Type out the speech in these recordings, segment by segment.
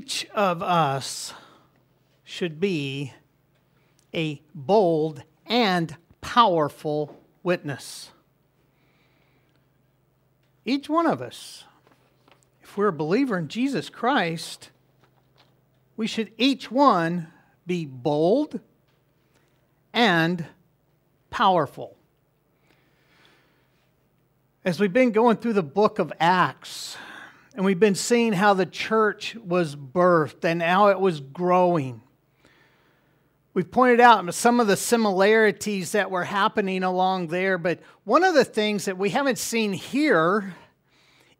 Each of us should be a bold and powerful witness. Each one of us, if we're a believer in Jesus Christ, we should each one be bold and powerful. As we've been going through the book of Acts, and we've been seeing how the church was birthed and how it was growing. We've pointed out some of the similarities that were happening along there, but one of the things that we haven't seen here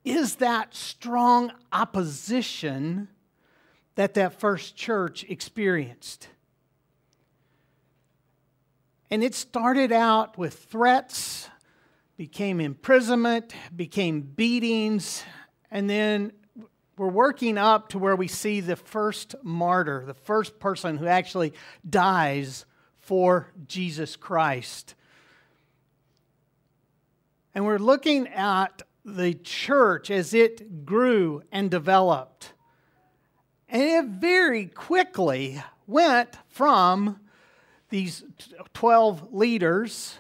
is that strong opposition that that first church experienced. And it started out with threats, became imprisonment, became beatings, and then we're working up to where we see the first martyr, the first person who actually dies for Jesus Christ. And we're looking at the church as it grew and developed. And it very quickly went from these 12 leaders,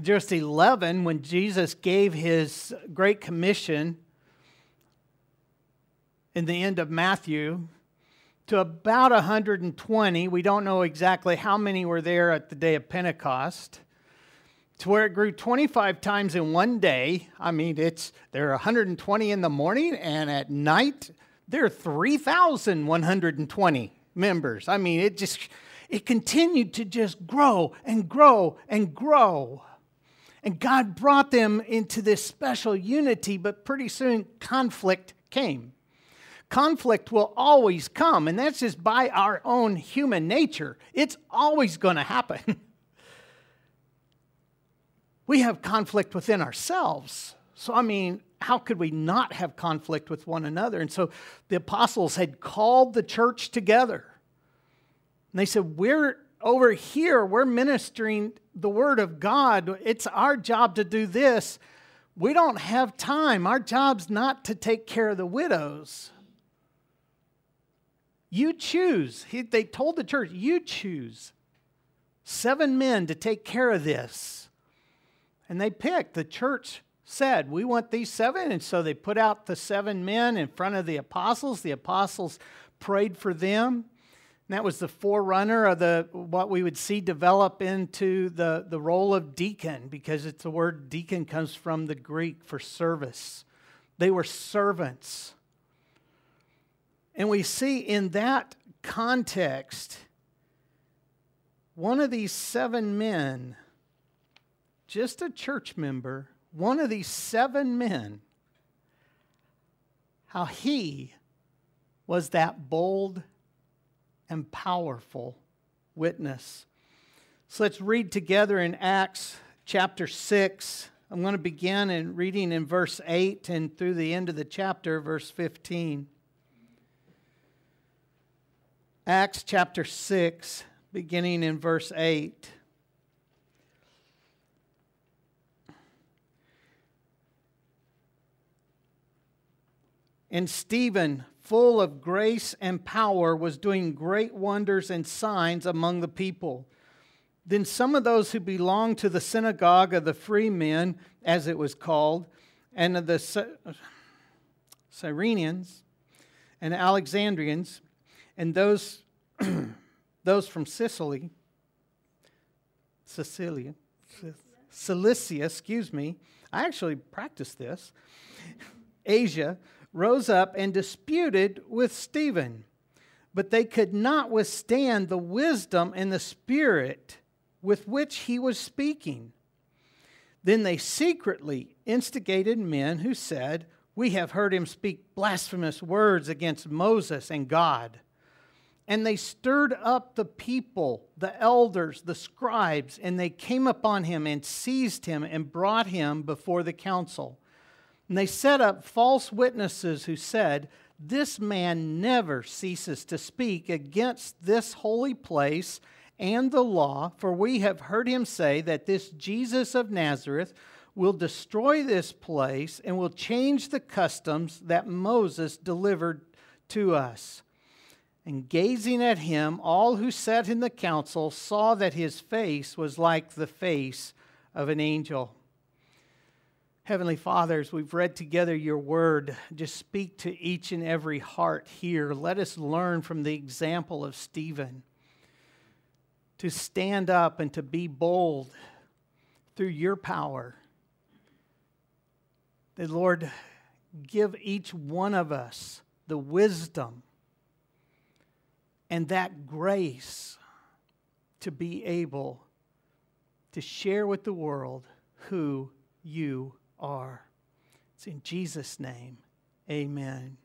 just 11 when Jesus gave his Great Commission in the end of Matthew to about 120. We don't know exactly how many were there at the day of Pentecost. To where it grew 25 times in one day. I mean, it's there are 120 in the morning, and at night there are 3,120 members. I mean, it just it continued to just grow and grow and grow. And God brought them into this special unity, but pretty soon conflict came conflict will always come, and that's just by our own human nature. It's always going to happen. we have conflict within ourselves. So, I mean, how could we not have conflict with one another? And so the apostles had called the church together. And they said, We're over here, we're ministering the word of God. It's our job to do this. We don't have time. Our job's not to take care of the widows. You choose. He, they told the church, you choose seven men to take care of this. And they picked. The church said, We want these seven. And so they put out the seven men in front of the apostles. The apostles prayed for them. And that was the forerunner of the what we would see develop into the, the role of deacon, because it's the word deacon comes from the Greek for service. They were servants. And we see in that context, one of these seven men, just a church member, one of these seven men, how he was that bold and powerful witness. So let's read together in Acts chapter 6. I'm going to begin in reading in verse 8 and through the end of the chapter, verse 15. Acts chapter 6, beginning in verse 8. And Stephen, full of grace and power, was doing great wonders and signs among the people. Then some of those who belonged to the synagogue of the free men, as it was called, and of the Cyrenians and Alexandrians, and those, those from Sicily, Sicilia, Cilicia, excuse me, I actually practiced this, Asia, rose up and disputed with Stephen. But they could not withstand the wisdom and the spirit with which he was speaking. Then they secretly instigated men who said, We have heard him speak blasphemous words against Moses and God. And they stirred up the people, the elders, the scribes, and they came upon him and seized him and brought him before the council. And they set up false witnesses who said, This man never ceases to speak against this holy place and the law, for we have heard him say that this Jesus of Nazareth will destroy this place and will change the customs that Moses delivered to us. And gazing at him, all who sat in the council saw that his face was like the face of an angel. Heavenly Fathers, we've read together your word. Just speak to each and every heart here. Let us learn from the example of Stephen to stand up and to be bold through your power. That, Lord, give each one of us the wisdom and that grace to be able to share with the world who you are. It's in Jesus' name. Amen.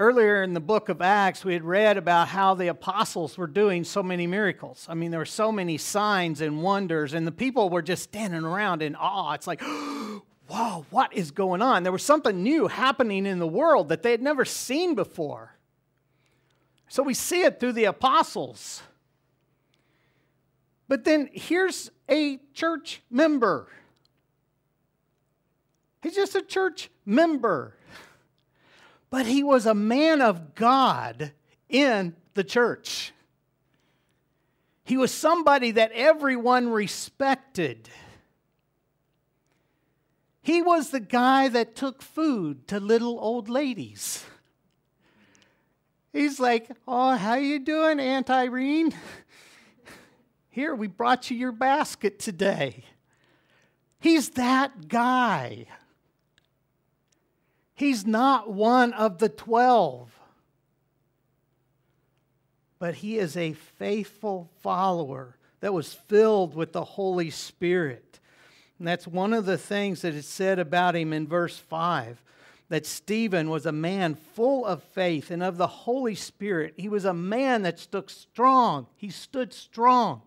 Earlier in the book of Acts, we had read about how the apostles were doing so many miracles. I mean, there were so many signs and wonders, and the people were just standing around in awe. It's like, wow, what is going on? There was something new happening in the world that they had never seen before. So we see it through the apostles. But then here's a church member. He's just a church member. But he was a man of God in the church. He was somebody that everyone respected. He was the guy that took food to little old ladies. He's like, "Oh, how you doing, Aunt Irene? Here, we brought you your basket today." He's that guy. He's not one of the 12. But he is a faithful follower that was filled with the Holy Spirit. And that's one of the things that is said about him in verse 5 that Stephen was a man full of faith and of the Holy Spirit. He was a man that stood strong. He stood strong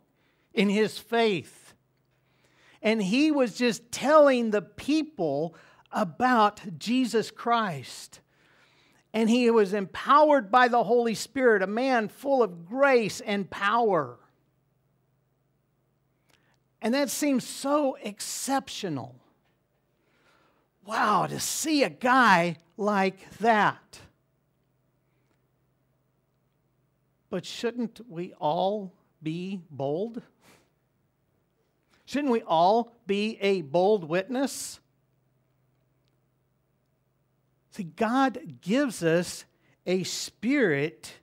in his faith. And he was just telling the people about Jesus Christ. And he was empowered by the Holy Spirit, a man full of grace and power. And that seems so exceptional wow, to see a guy like that. But shouldn't we all be bold? Shouldn't we all be a bold witness? See, God gives us a spirit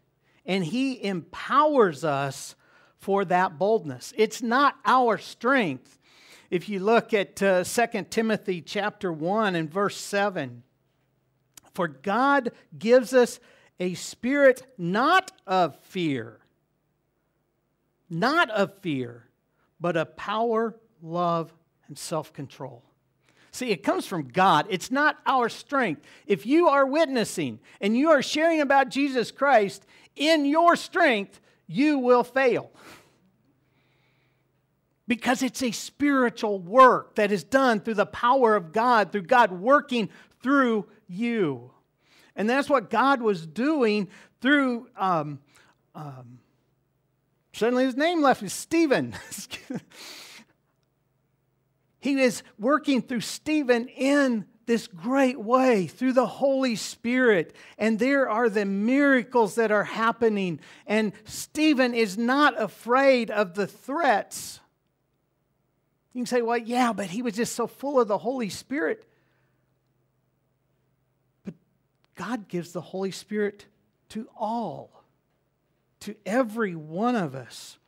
and He empowers us for that boldness. It's not our strength, if you look at uh, 2 Timothy chapter 1 and verse 7, for God gives us a spirit not of fear, not of fear, but of power, love, and self control. See, it comes from God. It's not our strength. If you are witnessing and you are sharing about Jesus Christ in your strength, you will fail because it's a spiritual work that is done through the power of God, through God working through you. And that's what God was doing through, um, um, suddenly his name left me, Stephen. he is working through Stephen in this great way through the Holy Spirit. And there are the miracles that are happening. And Stephen is not afraid of the threats you can say, well, yeah, but he was just so full of the Holy Spirit. But God gives the Holy Spirit to all, to every one of us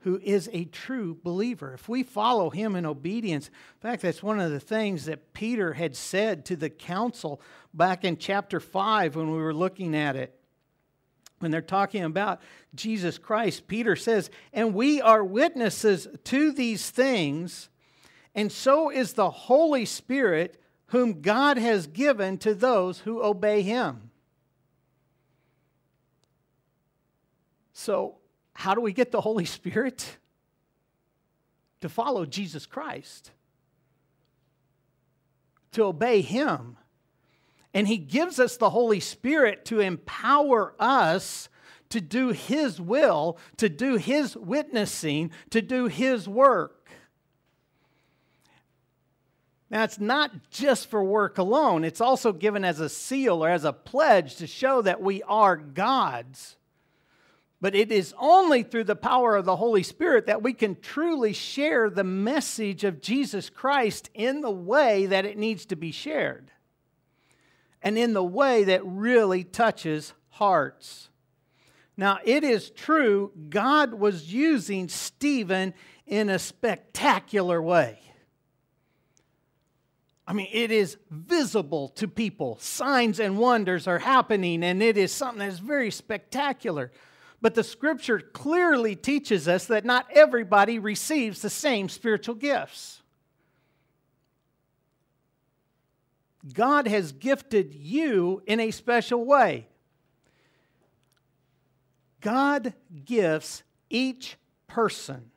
who is a true believer. If we follow him in obedience, in fact, that's one of the things that Peter had said to the council back in chapter 5 when we were looking at it when they're talking about Jesus Christ, Peter says, And we are witnesses to these things, and so is the Holy Spirit, whom God has given to those who obey him. So, how do we get the Holy Spirit? To follow Jesus Christ, to obey him. And He gives us the Holy Spirit to empower us to do His will, to do His witnessing, to do His work. Now, it's not just for work alone, it's also given as a seal or as a pledge to show that we are God's. But it is only through the power of the Holy Spirit that we can truly share the message of Jesus Christ in the way that it needs to be shared and in the way that really touches hearts. Now, it is true, God was using Stephen in a spectacular way. I mean, it is visible to people. Signs and wonders are happening, and it is something that is very spectacular. But the scripture clearly teaches us that not everybody receives the same spiritual gifts. God has gifted you in a special way. God gifts each person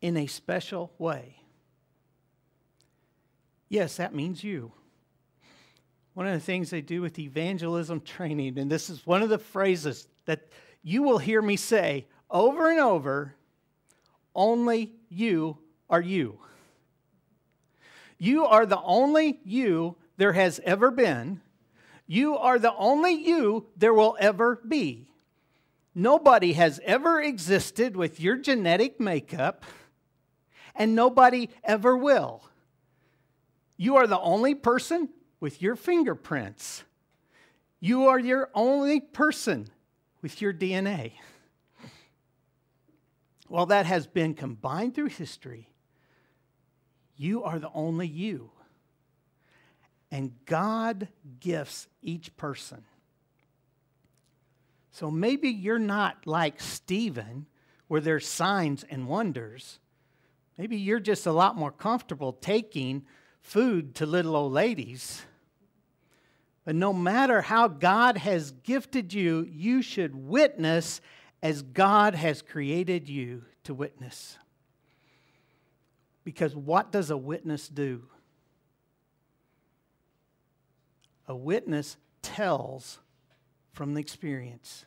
in a special way. Yes, that means you. One of the things they do with evangelism training, and this is one of the phrases that you will hear me say over and over only you are you. You are the only you there has ever been. You are the only you there will ever be. Nobody has ever existed with your genetic makeup, and nobody ever will. You are the only person with your fingerprints. You are your only person with your DNA. Well, that has been combined through history. You are the only you. And God gifts each person. So maybe you're not like Stephen, where there's signs and wonders. Maybe you're just a lot more comfortable taking food to little old ladies. But no matter how God has gifted you, you should witness as God has created you to witness. Because what does a witness do? A witness tells from the experience.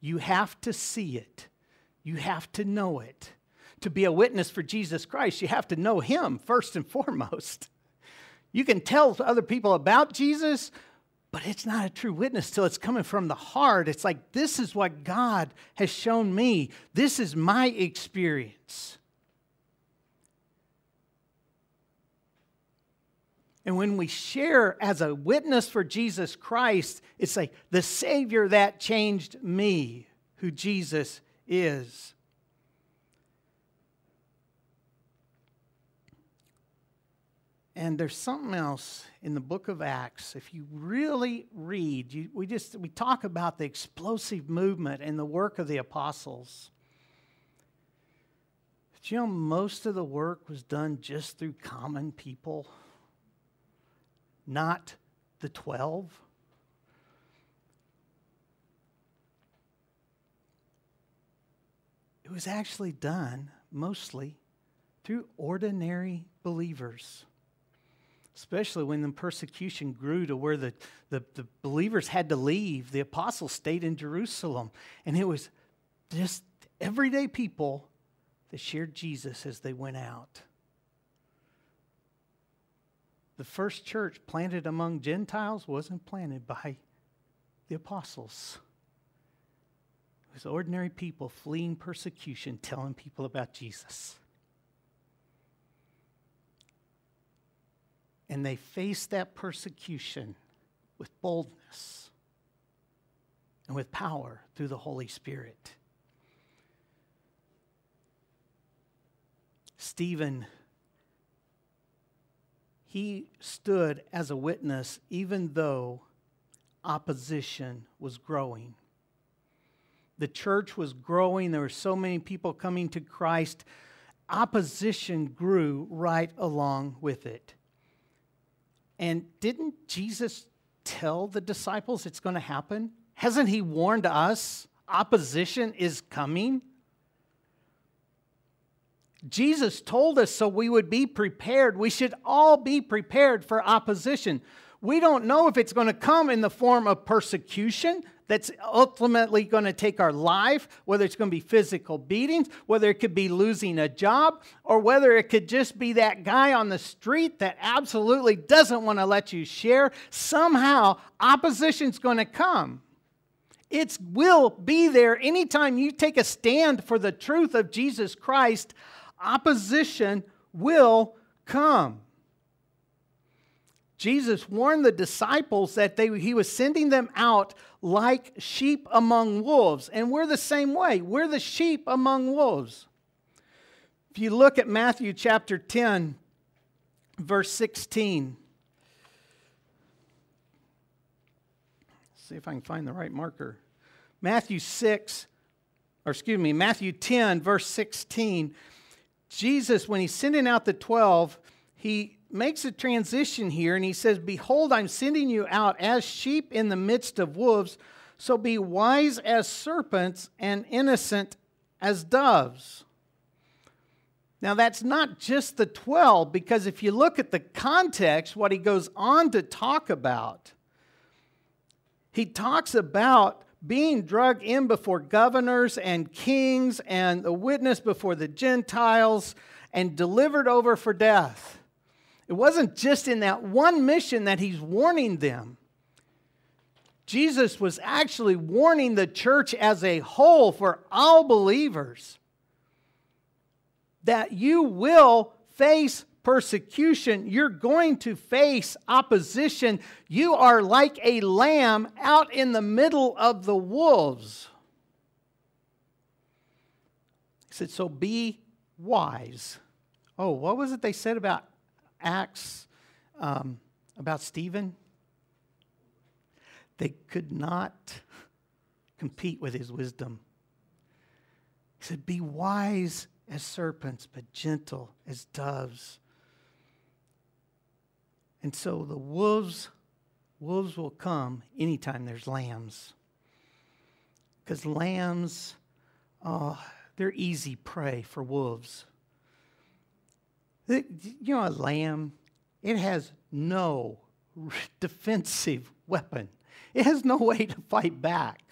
You have to see it, you have to know it. To be a witness for Jesus Christ, you have to know Him first and foremost. You can tell other people about Jesus, but it's not a true witness till it's coming from the heart. It's like, this is what God has shown me, this is my experience. And when we share as a witness for Jesus Christ, it's like the Savior that changed me, who Jesus is. And there's something else in the book of Acts. If you really read, you, we just we talk about the explosive movement and the work of the apostles. But you know, most of the work was done just through common people not the 12? It was actually done mostly through ordinary believers. Especially when the persecution grew to where the, the, the, believers had to leave, the apostles stayed in Jerusalem. And it was just everyday people that shared Jesus as they went out. The first church planted among Gentiles wasn't planted by the apostles. It was ordinary people fleeing persecution, telling people about Jesus. And they faced that persecution with boldness and with power through the Holy Spirit. Stephen he stood as a witness even though opposition was growing. The church was growing, there were so many people coming to Christ. Opposition grew right along with it. And didn't Jesus tell the disciples it's going to happen? Hasn't he warned us opposition is coming? Jesus told us so we would be prepared. We should all be prepared for opposition. We don't know if it's going to come in the form of persecution that's ultimately going to take our life, whether it's going to be physical beatings, whether it could be losing a job, or whether it could just be that guy on the street that absolutely doesn't want to let you share. Somehow, opposition's going to come. It will be there anytime you take a stand for the truth of Jesus Christ, opposition will come. Jesus warned the disciples that they, he was sending them out like sheep among wolves. And we're the same way. We're the sheep among wolves. If you look at Matthew chapter 10, verse 16, see if I can find the right marker. Matthew 6, or excuse me, Matthew 10, verse 16. Jesus, when he's sending out the 12, he makes a transition here and he says, Behold, I'm sending you out as sheep in the midst of wolves, so be wise as serpents and innocent as doves. Now, that's not just the 12, because if you look at the context, what he goes on to talk about, he talks about being dragged in before governors and kings and the witness before the Gentiles and delivered over for death. It wasn't just in that one mission that he's warning them. Jesus was actually warning the church as a whole for all believers that you will face persecution. You're going to face opposition. You are like a lamb out in the middle of the wolves. He said, So be wise. Oh, what was it they said about Acts um, about Stephen, they could not compete with his wisdom. He said, Be wise as serpents, but gentle as doves. And so the wolves, wolves will come anytime there's lambs. Because lambs, oh, they're easy prey for wolves. You know, a lamb, it has no defensive weapon, it has no way to fight back.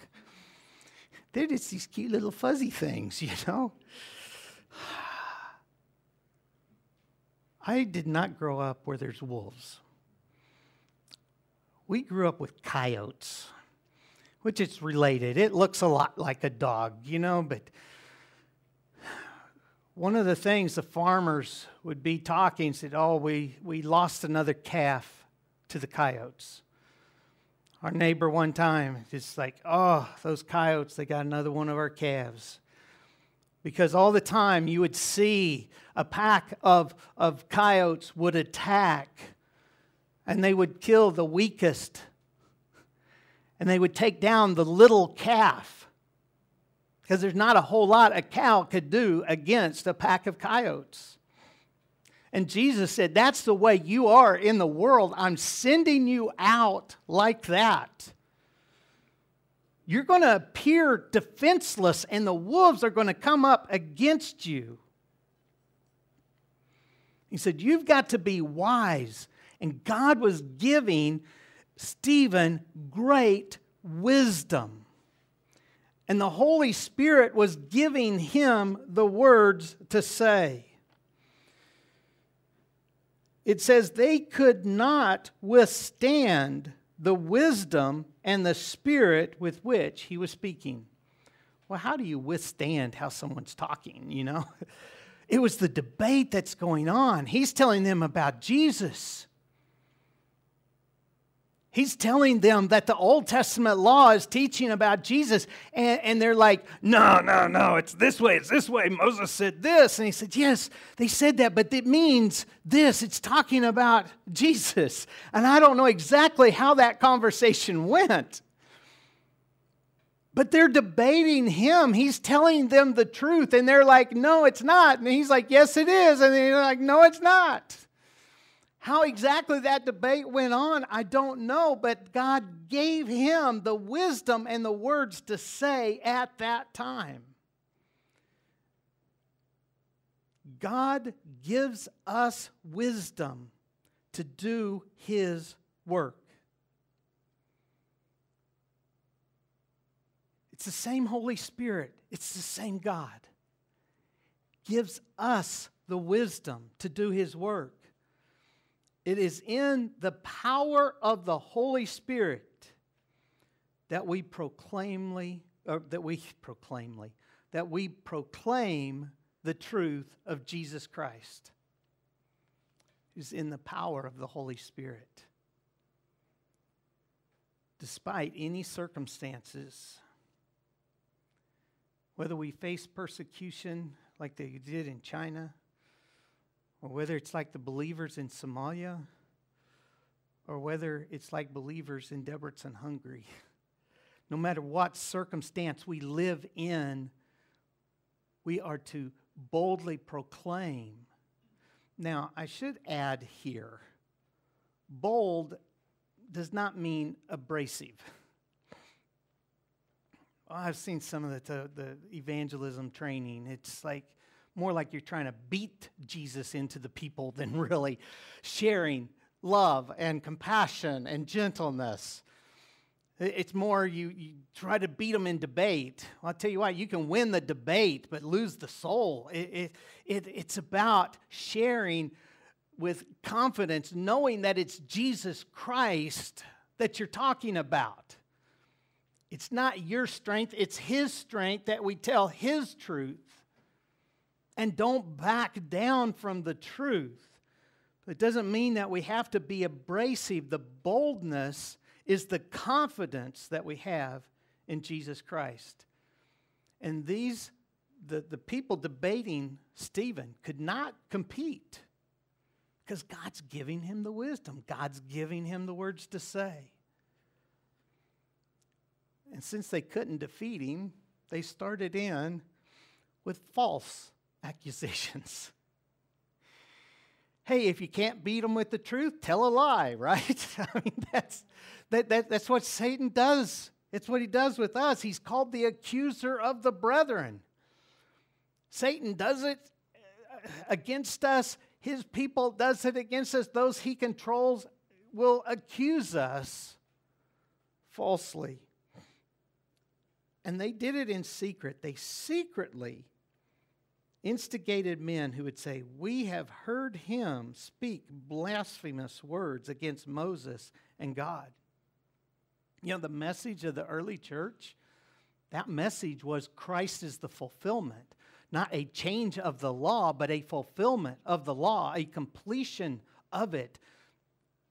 They're just these cute little fuzzy things, you know? I did not grow up where there's wolves. We grew up with coyotes, which is related. It looks a lot like a dog, you know, but one of the things the farmers would be talking said, Oh, we, we lost another calf to the coyotes. Our neighbor one time, just like, Oh, those coyotes, they got another one of our calves. Because all the time you would see a pack of, of coyotes would attack and they would kill the weakest and they would take down the little calf because there's not a whole lot a cow could do against a pack of coyotes. And Jesus said, That's the way you are in the world. I'm sending you out like that. You're going to appear defenseless, and the wolves are going to come up against you. He said, You've got to be wise. And God was giving Stephen great wisdom. And the Holy Spirit was giving him the words to say. It says they could not withstand the wisdom and the spirit with which he was speaking. Well, how do you withstand how someone's talking, you know? It was the debate that's going on. He's telling them about Jesus. He's telling them that the Old Testament law is teaching about Jesus, and, and, they're like, no, no, no, it's this way, it's this way. Moses said this. And he said, yes, they said that, but it means this. It's talking about Jesus. And I don't know exactly how that conversation went. But they're debating him. He's telling them the truth, and they're like, no, it's not. And he's like, yes, it is. And they're like, no, it's not. How exactly that debate went on, I don't know, but God gave him the wisdom and the words to say at that time. God gives us wisdom to do his work. It's the same Holy Spirit, it's the same God. Gives us the wisdom to do his work. It is in the power of the Holy Spirit that we proclaimly, or that we proclaimly, that we proclaim the truth of Jesus Christ. Is in the power of the Holy Spirit. Despite any circumstances, whether we face persecution like they did in China, or whether it's like the believers in Somalia, or whether it's like believers in Debrecen, Hungary. No matter what circumstance we live in, we are to boldly proclaim. Now, I should add here bold does not mean abrasive. I've seen some of the, the evangelism training. It's like more like you're trying to beat Jesus into the people than really sharing love and compassion and gentleness. It's more you, you try to beat them in debate. I'll tell you what, you can win the debate, but lose the soul. It, it, it, it's about sharing with confidence, knowing that it's Jesus Christ that you're talking about. It's not your strength, it's His strength that we tell His truth. And don't back down from the truth. It doesn't mean that we have to be abrasive. The boldness is the confidence that we have in Jesus Christ. And these, the, the people debating Stephen could not compete because God's giving him the wisdom, God's giving him the words to say. And since they couldn't defeat him, they started in with false accusations. hey, if you can't beat them with the truth, tell a lie, right? I mean, that's, that, that, that's what Satan does. It's what he does with us. He's called the accuser of the brethren. Satan does it uh, against us. His people does it against us. Those he controls will accuse us falsely. And they did it in secret. They secretly instigated men who would say, We have heard him speak blasphemous words against Moses and God. You know, the message of the early church, that message was Christ is the fulfillment, not a change of the law, but a fulfillment of the law, a completion of it.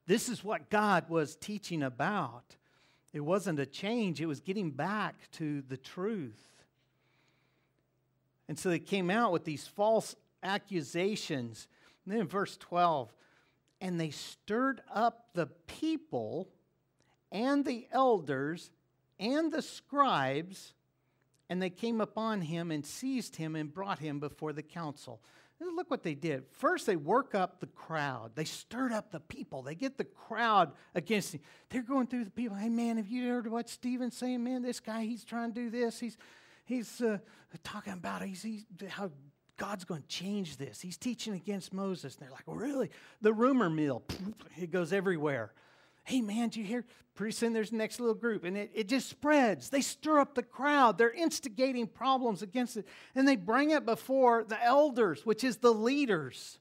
This is what God was teaching about. It wasn't a change, it was getting back to the truth. And so they came out with these false accusations. And then in verse 12, and they stirred up the people and the elders and the scribes, and they came upon him and seized him and brought him before the council. Look what they did. First, they work up the crowd. They stirred up the people. They get the crowd against him. They're going through the people. Hey, man, have you heard what Stephen's saying? Man, this guy, he's trying to do this. He's, he's uh, talking about he's, he's, how God's going to change this. He's teaching against Moses. And they're like, really? The rumor mill, it goes everywhere. Hey, man, do you hear? Pretty soon there's the next little group, and it, it just spreads. They stir up the crowd. They're instigating problems against it, and they bring it before the elders, which is the leaders.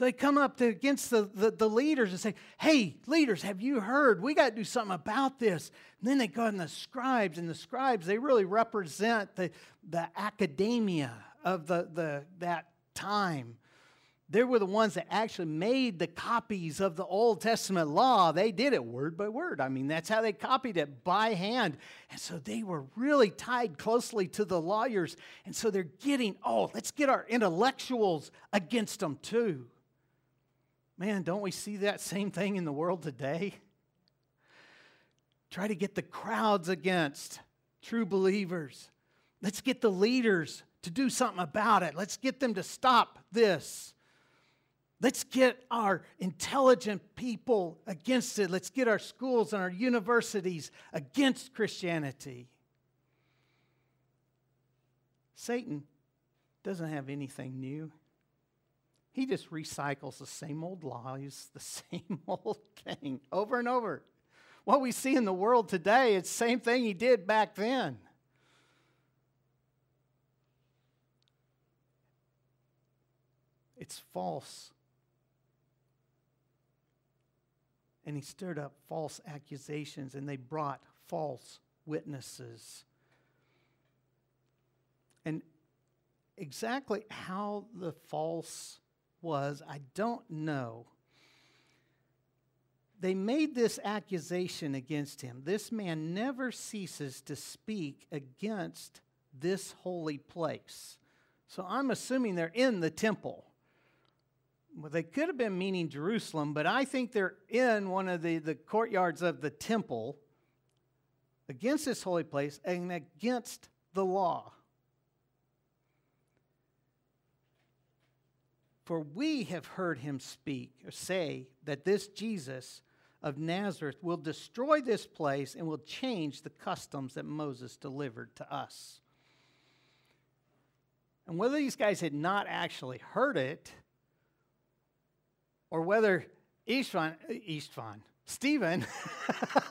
So they come up to, against the, the, the, leaders and say, Hey, leaders, have you heard? We got to do something about this. And then they go in the scribes, and the scribes, they really represent the, the academia of the, the, that time they were the ones that actually made the copies of the Old Testament law. They did it word by word. I mean, that's how they copied it by hand. And so they were really tied closely to the lawyers. And so they're getting, oh, let's get our intellectuals against them too. Man, don't we see that same thing in the world today? Try to get the crowds against true believers. Let's get the leaders to do something about it. Let's get them to stop this. Let's get our intelligent people against it. Let's get our schools and our universities against Christianity. Satan doesn't have anything new. He just recycles the same old lies, the same old thing over and over. What we see in the world today, it's the same thing he did back then. It's false. And he stirred up false accusations, and they brought false witnesses. And exactly how the false was, I don't know. They made this accusation against him. This man never ceases to speak against this holy place. So I'm assuming they're in the temple. Well, they could have been meaning Jerusalem, but I think they're in one of the, the courtyards of the temple against this holy place and against the law. For we have heard him speak or say that this Jesus of Nazareth will destroy this place and will change the customs that Moses delivered to us. And whether these guys had not actually heard it, or whether Istvan, Istvan, Stephen,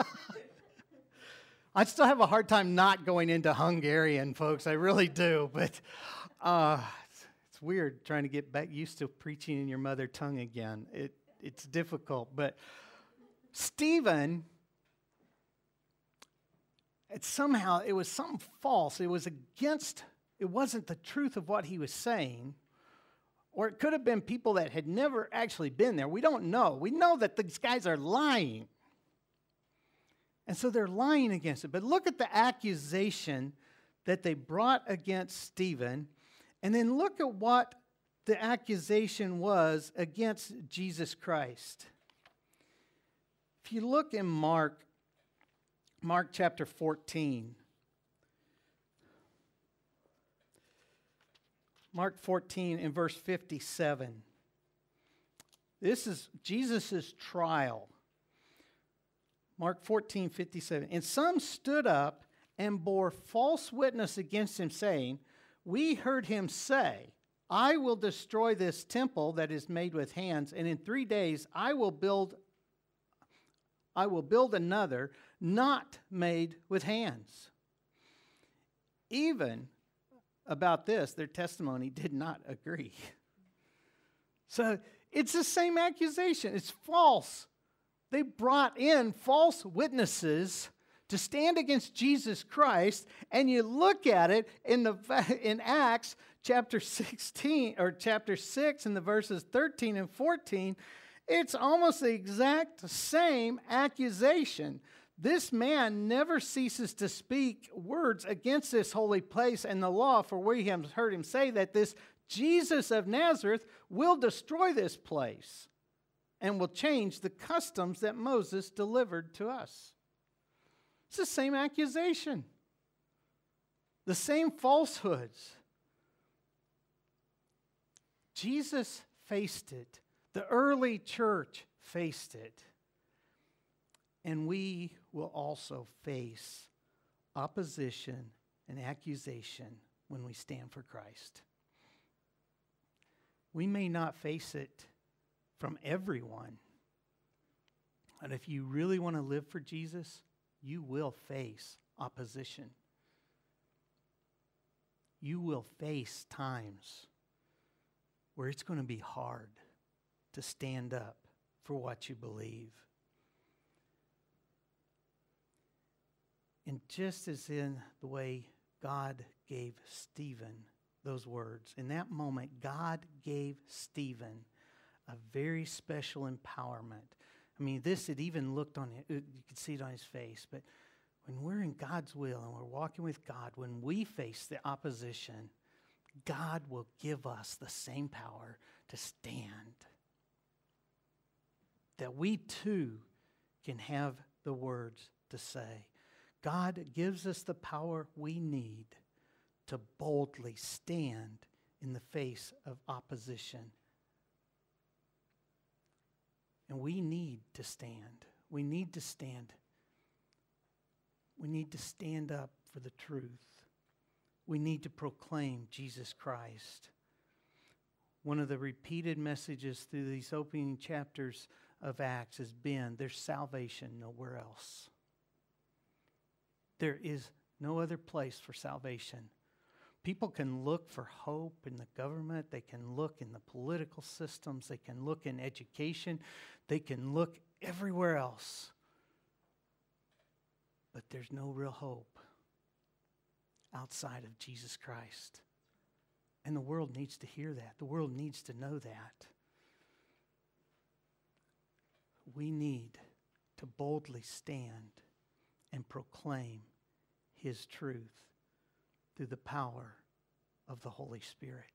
I still have a hard time not going into Hungarian, folks. I really do. But uh, it's, weird trying to get back used to preaching in your mother tongue again. It, it's difficult. But Stephen, it somehow, it was something false. It was against, it wasn't the truth of what he was saying. Or it could have been people that had never actually been there. We don't know. We know that these guys are lying. And so they're lying against it. But look at the accusation that they brought against Stephen. And then look at what the accusation was against Jesus Christ. If you look in Mark, Mark chapter 14, Mark 14 in verse 57. This is Jesus' trial. Mark 14, 57. And some stood up and bore false witness against him, saying, We heard him say, I will destroy this temple that is made with hands, and in three days I will build I will build another not made with hands. Even about this, their testimony did not agree. So it's the same accusation. It's false. They brought in false witnesses to stand against Jesus Christ, and you look at it in, the, in Acts chapter 16 or chapter 6 in the verses 13 and 14, it's almost the exact same accusation. This man never ceases to speak words against this holy place and the law, for we have heard him say that this Jesus of Nazareth will destroy this place and will change the customs that Moses delivered to us. It's the same accusation, the same falsehoods. Jesus faced it the early church faced it. And we will also face opposition and accusation when we stand for Christ. We may not face it from everyone. And if you really want to live for Jesus, you will face opposition. You will face times where it's going to be hard to stand up for what you believe. And just as in the way God gave Stephen those words, in that moment, God gave Stephen a very special empowerment. I mean, this, it even looked on it, you could see it on his face, but when we're in God's will and we're walking with God, when we face the opposition, God will give us the same power to stand that we too can have the words to say. God gives us the power we need to boldly stand in the face of opposition. And we need to stand. We need to stand. We need to stand up for the truth. We need to proclaim Jesus Christ. One of the repeated messages through these opening chapters of Acts has been there's salvation nowhere else. There is no other place for salvation People can look for hope in the government, they can look in the political systems, they can look in education, they can look everywhere else. But there's no real hope outside of Jesus Christ. And the world needs to hear that. The world needs to know that. We need to boldly stand and proclaim His truth through the power of the Holy Spirit.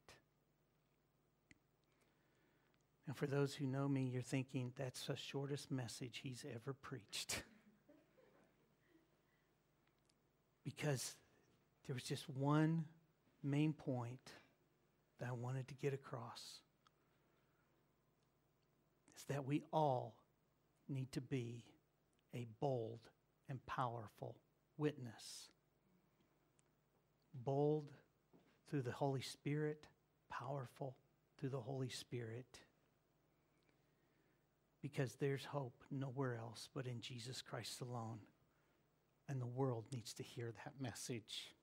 And for those who know me, you're thinking that's the shortest message he's ever preached. because there was just one main point that I wanted to get across. Is that we all need to be a bold and powerful witness bold through the Holy Spirit, powerful through the Holy Spirit. Because there's hope nowhere else but in Jesus Christ alone. And the world needs to hear that message.